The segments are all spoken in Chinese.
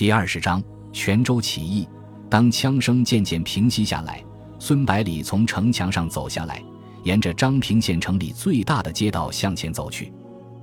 第二十章泉州起义。当枪声渐渐平息下来，孙百里从城墙上走下来，沿着张平县城里最大的街道向前走去。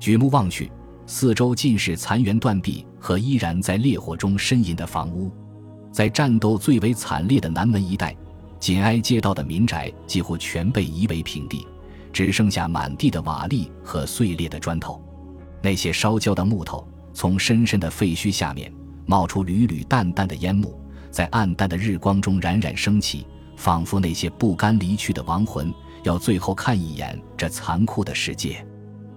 举目望去，四周尽是残垣断壁和依然在烈火中呻吟的房屋。在战斗最为惨烈的南门一带，紧挨街道的民宅几乎全被夷为平地，只剩下满地的瓦砾和碎裂的砖头。那些烧焦的木头从深深的废墟下面。冒出缕缕淡淡的烟幕，在暗淡的日光中冉冉升起，仿佛那些不甘离去的亡魂要最后看一眼这残酷的世界。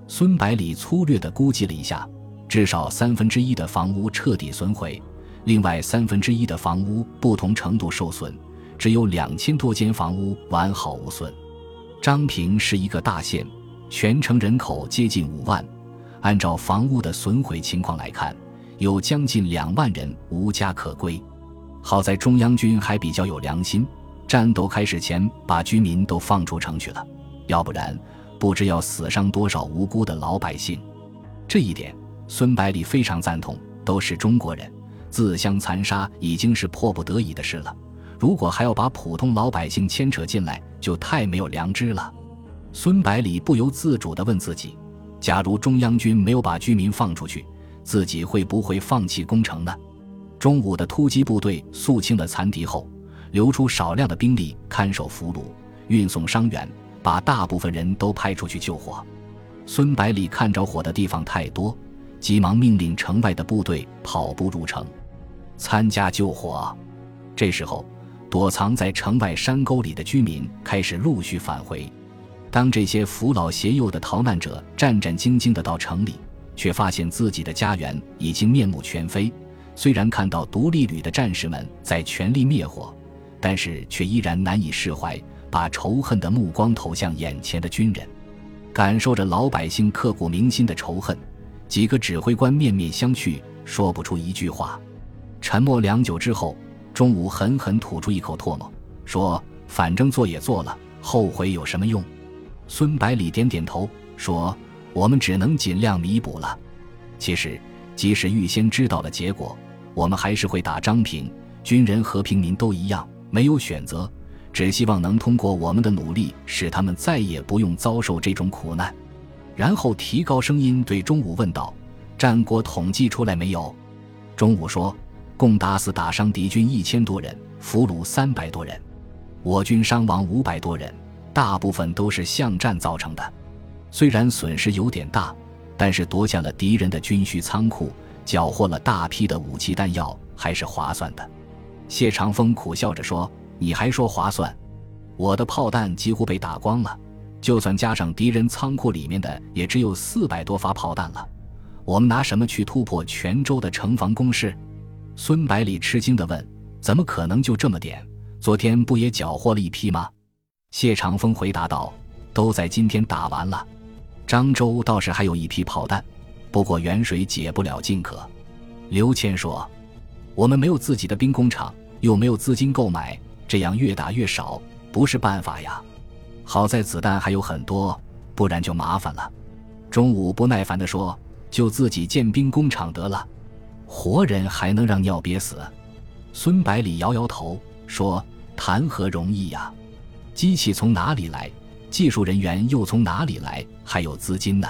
孙百里粗略地估计了一下，至少三分之一的房屋彻底损毁，另外三分之一的房屋不同程度受损，只有两千多间房屋完好无损。张平是一个大县，全城人口接近五万，按照房屋的损毁情况来看。有将近两万人无家可归，好在中央军还比较有良心，战斗开始前把居民都放出城去了，要不然不知要死伤多少无辜的老百姓。这一点，孙百里非常赞同。都是中国人，自相残杀已经是迫不得已的事了，如果还要把普通老百姓牵扯进来，就太没有良知了。孙百里不由自主地问自己：假如中央军没有把居民放出去？自己会不会放弃攻城呢？中午的突击部队肃清了残敌后，留出少量的兵力看守俘虏、运送伤员，把大部分人都派出去救火。孙百里看着火的地方太多，急忙命令城外的部队跑步入城，参加救火。这时候，躲藏在城外山沟里的居民开始陆续返回。当这些扶老携幼的逃难者战战兢兢地到城里。却发现自己的家园已经面目全非。虽然看到独立旅的战士们在全力灭火，但是却依然难以释怀，把仇恨的目光投向眼前的军人。感受着老百姓刻骨铭心的仇恨，几个指挥官面面相觑，说不出一句话。沉默良久之后，中午狠狠吐出一口唾沫，说：“反正做也做了，后悔有什么用？”孙百里点点头，说。我们只能尽量弥补了。其实，即使预先知道了结果，我们还是会打张平。军人和平民都一样，没有选择，只希望能通过我们的努力，使他们再也不用遭受这种苦难。然后提高声音对钟武问道：“战果统计出来没有？”钟武说：“共打死打伤敌军一千多人，俘虏三百多人，我军伤亡五百多人，大部分都是巷战造成的。”虽然损失有点大，但是夺下了敌人的军需仓库，缴获了大批的武器弹药，还是划算的。谢长风苦笑着说：“你还说划算？我的炮弹几乎被打光了，就算加上敌人仓库里面的，也只有四百多发炮弹了。我们拿什么去突破泉州的城防工事？”孙百里吃惊地问：“怎么可能就这么点？昨天不也缴获了一批吗？”谢长风回答道：“都在今天打完了。”漳州倒是还有一批炮弹，不过远水解不了近渴。刘谦说：“我们没有自己的兵工厂，又没有资金购买，这样越打越少，不是办法呀。好在子弹还有很多，不然就麻烦了。”钟午不耐烦地说：“就自己建兵工厂得了，活人还能让尿憋死？”孙百里摇摇头说：“谈何容易呀！机器从哪里来？”技术人员又从哪里来？还有资金呢？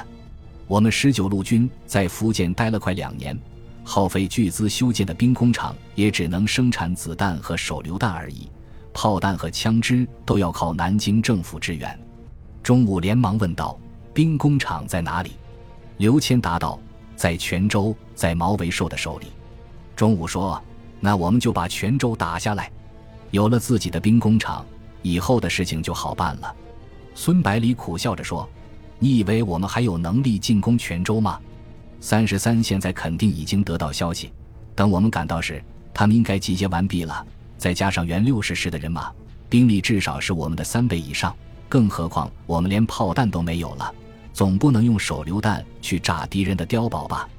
我们十九路军在福建待了快两年，耗费巨资修建的兵工厂也只能生产子弹和手榴弹而已，炮弹和枪支都要靠南京政府支援。中午连忙问道：“兵工厂在哪里？”刘谦答道：“在泉州，在毛维寿的手里。”中午说：“那我们就把泉州打下来，有了自己的兵工厂，以后的事情就好办了。”孙百里苦笑着说：“你以为我们还有能力进攻泉州吗？三十三现在肯定已经得到消息，等我们赶到时，他们应该集结完毕了。再加上原六十师的人马，兵力至少是我们的三倍以上。更何况我们连炮弹都没有了，总不能用手榴弹去炸敌人的碉堡吧？”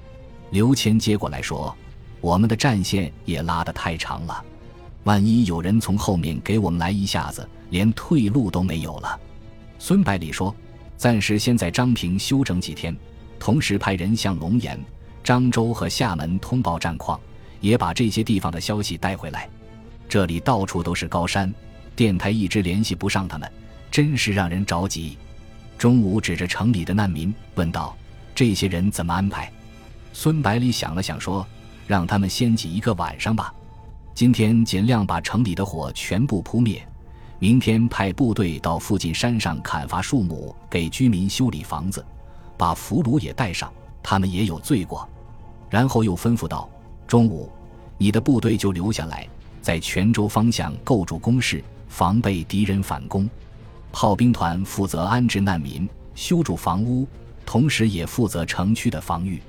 刘谦接过来说：“我们的战线也拉得太长了，万一有人从后面给我们来一下子，连退路都没有了。”孙百里说：“暂时先在漳平休整几天，同时派人向龙岩、漳州和厦门通报战况，也把这些地方的消息带回来。这里到处都是高山，电台一直联系不上他们，真是让人着急。中午指着城里的难民问道：“这些人怎么安排？”孙百里想了想说：“让他们先挤一个晚上吧。今天尽量把城里的火全部扑灭，明天派部队到附近山上砍伐树木，给居民修理房子，把俘虏也带上，他们也有罪过。”然后又吩咐道：“中午，你的部队就留下来，在泉州方向构筑工事，防备敌人反攻。炮兵团负责安置难民、修筑房屋，同时也负责城区的防御。”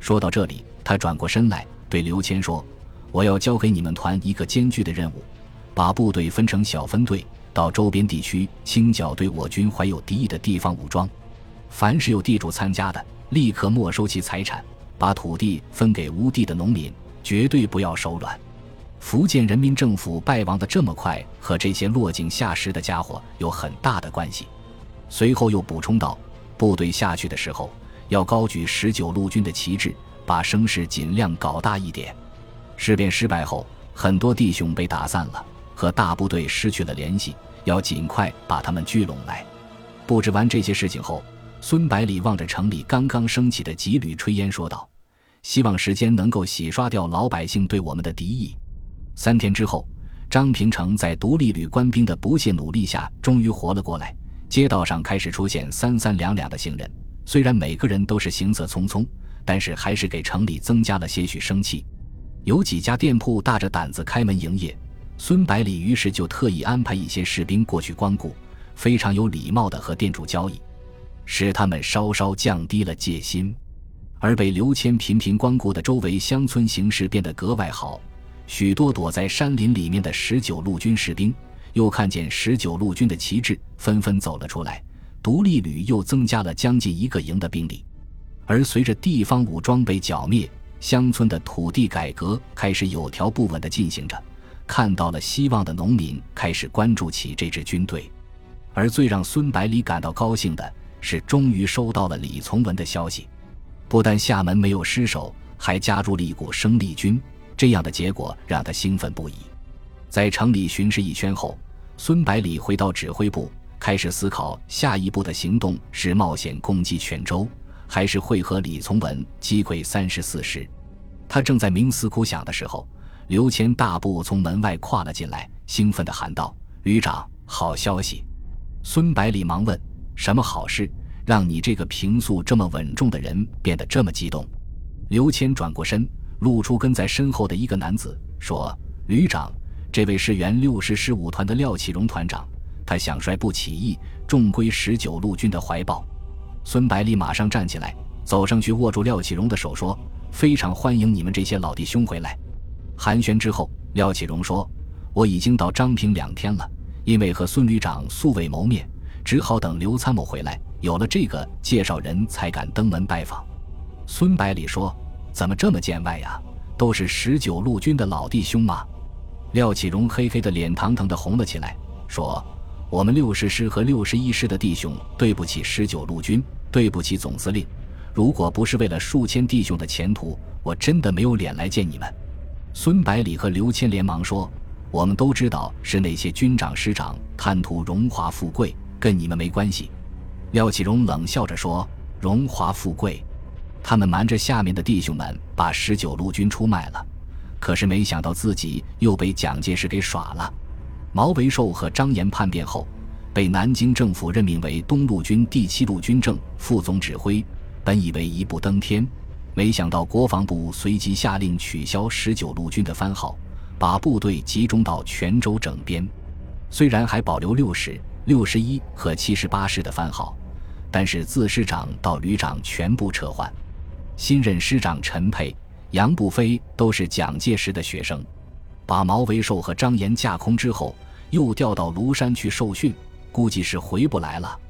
说到这里，他转过身来对刘谦说：“我要交给你们团一个艰巨的任务，把部队分成小分队，到周边地区清剿对我军怀有敌意的地方武装。凡是有地主参加的，立刻没收其财产。”把土地分给无地的农民，绝对不要手软。福建人民政府败亡的这么快，和这些落井下石的家伙有很大的关系。随后又补充道：“部队下去的时候，要高举十九路军的旗帜，把声势尽量搞大一点。”事变失败后，很多弟兄被打散了，和大部队失去了联系，要尽快把他们聚拢来。布置完这些事情后。孙百里望着城里刚刚升起的几缕炊烟，说道：“希望时间能够洗刷掉老百姓对我们的敌意。”三天之后，张平城在独立旅官兵的不懈努力下，终于活了过来。街道上开始出现三三两两的行人，虽然每个人都是行色匆匆，但是还是给城里增加了些许生气。有几家店铺大着胆子开门营业，孙百里于是就特意安排一些士兵过去光顾，非常有礼貌地和店主交易。使他们稍稍降低了戒心，而被刘谦频频光顾的周围乡村形势变得格外好。许多躲在山林里面的十九路军士兵，又看见十九路军的旗帜，纷纷走了出来。独立旅又增加了将近一个营的兵力。而随着地方武装被剿灭，乡村的土地改革开始有条不紊地进行着。看到了希望的农民开始关注起这支军队，而最让孙百里感到高兴的。是终于收到了李从文的消息，不但厦门没有失守，还加入了一股生力军。这样的结果让他兴奋不已。在城里巡视一圈后，孙百里回到指挥部，开始思考下一步的行动是冒险攻击泉州，还是会和李从文击溃三十四师。他正在冥思苦想的时候，刘谦大步从门外跨了进来，兴奋地喊道：“旅长，好消息！”孙百里忙问。什么好事，让你这个平素这么稳重的人变得这么激动？刘谦转过身，露出跟在身后的一个男子，说：“旅长，这位是原六十师五团的廖启荣团长，他想率部起义，重归十九路军的怀抱。”孙百里马上站起来，走上去握住廖启荣的手，说：“非常欢迎你们这些老弟兄回来。”寒暄之后，廖启荣说：“我已经到张平两天了，因为和孙旅长素未谋面。”只好等刘参谋回来，有了这个介绍人才敢登门拜访。孙百里说：“怎么这么见外呀？都是十九路军的老弟兄吗？”廖启荣嘿嘿的脸堂堂的红了起来，说：“我们六十师和六十一师的弟兄，对不起十九路军，对不起总司令。如果不是为了数千弟兄的前途，我真的没有脸来见你们。”孙百里和刘谦连忙说：“我们都知道是那些军长师长贪图荣华富贵。”跟你们没关系，廖启荣冷笑着说：“荣华富贵，他们瞒着下面的弟兄们把十九路军出卖了，可是没想到自己又被蒋介石给耍了。”毛维寿和张炎叛变后，被南京政府任命为东路军第七路军政副总指挥，本以为一步登天，没想到国防部随即下令取消十九路军的番号，把部队集中到泉州整编，虽然还保留六十。六十一和七十八师的番号，但是自师长到旅长全部撤换。新任师长陈佩、杨步飞都是蒋介石的学生。把毛维寿和张炎架空之后，又调到庐山去受训，估计是回不来了。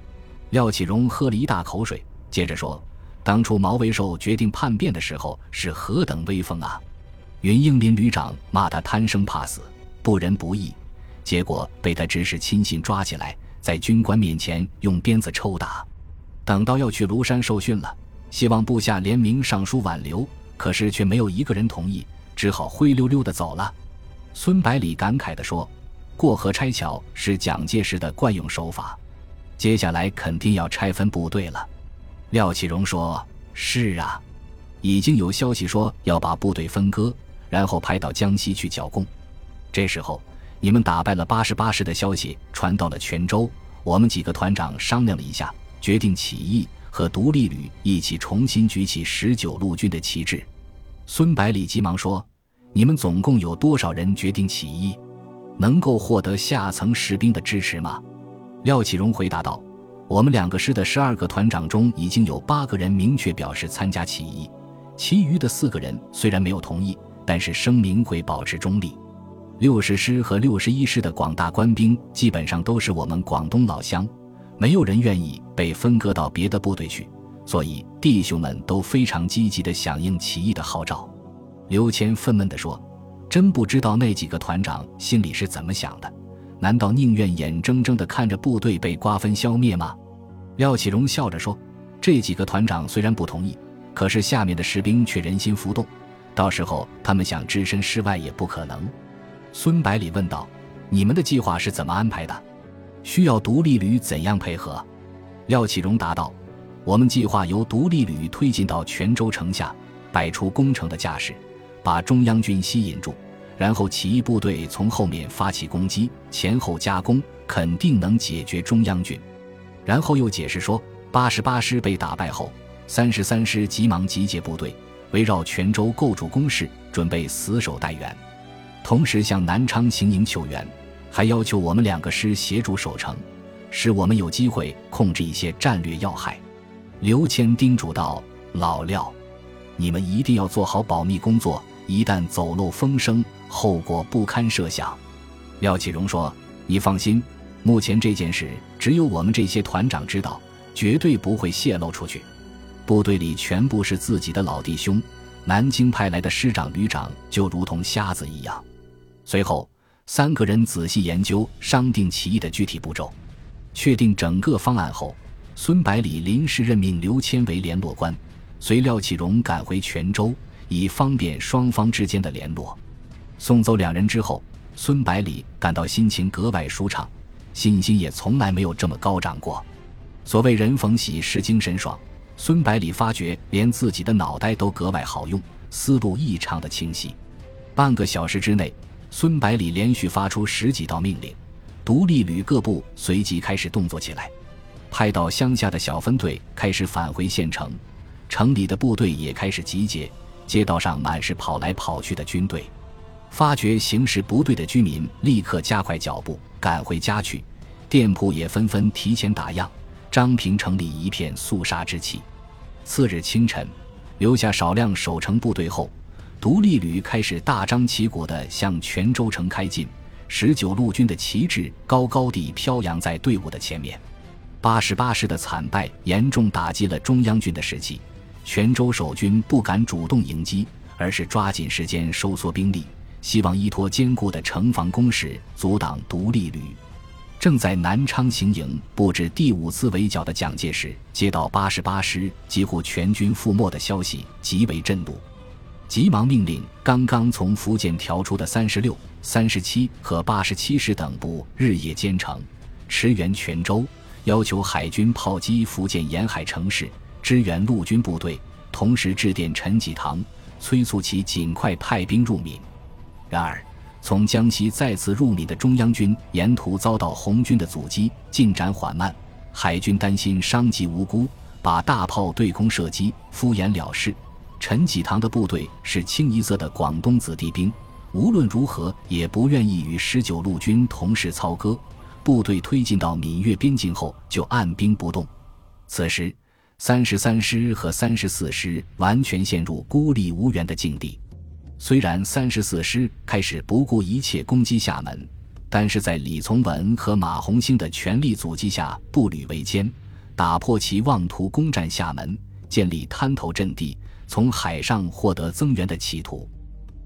廖启荣喝了一大口水，接着说：“当初毛维寿决定叛变的时候，是何等威风啊！云英林旅长骂他贪生怕死、不仁不义，结果被他指使亲信抓起来。”在军官面前用鞭子抽打，等到要去庐山受训了，希望部下联名上书挽留，可是却没有一个人同意，只好灰溜溜的走了。孙百里感慨地说：“过河拆桥是蒋介石的惯用手法，接下来肯定要拆分部队了。”廖启荣说：“是啊，已经有消息说要把部队分割，然后派到江西去剿共。这时候，你们打败了八十八师的消息传到了泉州，我们几个团长商量了一下，决定起义，和独立旅一起重新举起十九路军的旗帜。”孙百里急忙说。你们总共有多少人决定起义？能够获得下层士兵的支持吗？廖启荣回答道：“我们两个师的十二个团长中，已经有八个人明确表示参加起义，其余的四个人虽然没有同意，但是声明会保持中立。六十师和六十一师的广大官兵基本上都是我们广东老乡，没有人愿意被分割到别的部队去，所以弟兄们都非常积极地响应起义的号召。”刘谦愤懑地说：“真不知道那几个团长心里是怎么想的？难道宁愿眼睁睁地看着部队被瓜分消灭吗？”廖启荣笑着说：“这几个团长虽然不同意，可是下面的士兵却人心浮动，到时候他们想置身事外也不可能。”孙百里问道：“你们的计划是怎么安排的？需要独立旅怎样配合？”廖启荣答道：“我们计划由独立旅推进到泉州城下，摆出攻城的架势。”把中央军吸引住，然后起义部队从后面发起攻击，前后夹攻，肯定能解决中央军。然后又解释说，八十八师被打败后，三十三师急忙集结部队，围绕泉州构筑工事，准备死守待援，同时向南昌行营求援，还要求我们两个师协助守城，使我们有机会控制一些战略要害。刘谦叮嘱道：“老廖，你们一定要做好保密工作。”一旦走漏风声，后果不堪设想。廖启荣说：“你放心，目前这件事只有我们这些团长知道，绝对不会泄露出去。部队里全部是自己的老弟兄，南京派来的师长、旅长就如同瞎子一样。”随后，三个人仔细研究、商定起义的具体步骤，确定整个方案后，孙百里临时任命刘谦为联络官，随廖启荣赶回泉州。以方便双方之间的联络。送走两人之后，孙百里感到心情格外舒畅，信心也从来没有这么高涨过。所谓人逢喜事精神爽，孙百里发觉连自己的脑袋都格外好用，思路异常的清晰。半个小时之内，孙百里连续发出十几道命令，独立旅各部随即开始动作起来，派到乡下的小分队开始返回县城，城里的部队也开始集结。街道上满是跑来跑去的军队，发觉形势不对的居民立刻加快脚步赶回家去，店铺也纷纷提前打烊。张平城里一片肃杀之气。次日清晨，留下少量守城部队后，独立旅开始大张旗鼓地向泉州城开进。十九路军的旗帜高高地飘扬在队伍的前面。八十八师的惨败严重打击了中央军的士气。泉州守军不敢主动迎击，而是抓紧时间收缩兵力，希望依托坚固的城防工事阻挡独立旅。正在南昌行营布置第五次围剿的蒋介石，接到八十八师几乎全军覆没的消息，极为震怒，急忙命令刚刚从福建调出的三十六、三十七和八十七师等部日夜兼程，驰援泉州，要求海军炮击福建沿海城市。支援陆军部队，同时致电陈济棠，催促其尽快派兵入闽。然而，从江西再次入闽的中央军沿途遭到红军的阻击，进展缓慢。海军担心伤及无辜，把大炮对空射击，敷衍了事。陈济棠的部队是清一色的广东子弟兵，无论如何也不愿意与十九路军同时操戈。部队推进到闽粤边境后，就按兵不动。此时。三十三师和三十四师完全陷入孤立无援的境地。虽然三十四师开始不顾一切攻击厦门，但是在李从文和马鸿兴的全力阻击下，步履维艰，打破其妄图攻占厦门、建立滩头阵地、从海上获得增援的企图。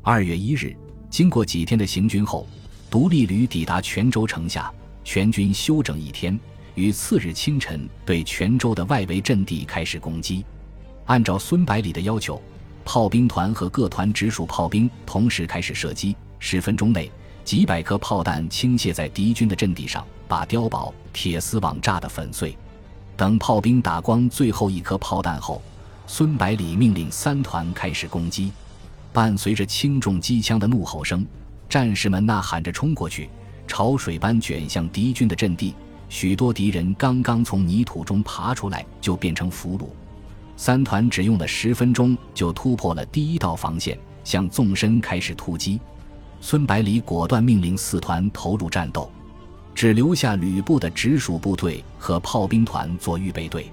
二月一日，经过几天的行军后，独立旅抵达泉州城下，全军休整一天。于次日清晨，对泉州的外围阵地开始攻击。按照孙百里的要求，炮兵团和各团直属炮兵同时开始射击，十分钟内，几百颗炮弹倾泻在敌军的阵地上，把碉堡、铁丝网炸得粉碎。等炮兵打光最后一颗炮弹后，孙百里命令三团开始攻击。伴随着轻重机枪的怒吼声，战士们呐喊着冲过去，潮水般卷向敌军的阵地。许多敌人刚刚从泥土中爬出来，就变成俘虏。三团只用了十分钟就突破了第一道防线，向纵深开始突击。孙百里果断命令四团投入战斗，只留下吕布的直属部队和炮兵团做预备队。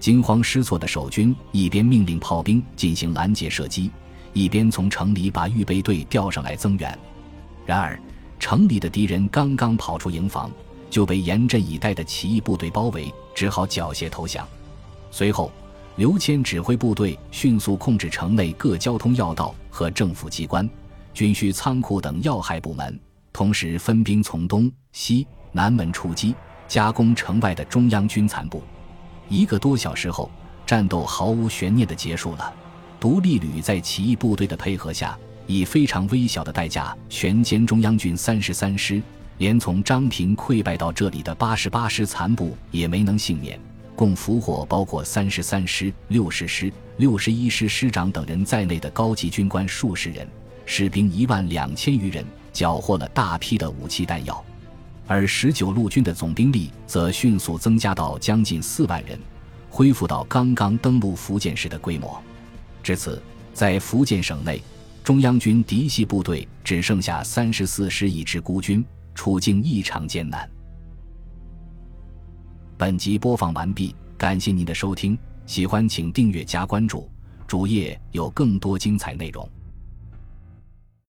惊慌失措的守军一边命令炮兵进行拦截射击，一边从城里把预备队调上来增援。然而，城里的敌人刚刚跑出营房。就被严阵以待的起义部队包围，只好缴械投降。随后，刘谦指挥部队迅速控制城内各交通要道和政府机关、军需仓库等要害部门，同时分兵从东西南门出击，加攻城外的中央军残部。一个多小时后，战斗毫无悬念地结束了。独立旅在起义部队的配合下，以非常微小的代价全歼中央军三十三师。连从张平溃败到这里的八十八师残部也没能幸免，共俘获包括三十三师、六十师、六十一师师长等人在内的高级军官数十人，士兵一万两千余人，缴获了大批的武器弹药。而十九路军的总兵力则迅速增加到将近四万人，恢复到刚刚登陆福建时的规模。至此，在福建省内，中央军嫡系部队只剩下三十四师一支孤军。处境异常艰难。本集播放完毕，感谢您的收听，喜欢请订阅加关注，主页有更多精彩内容。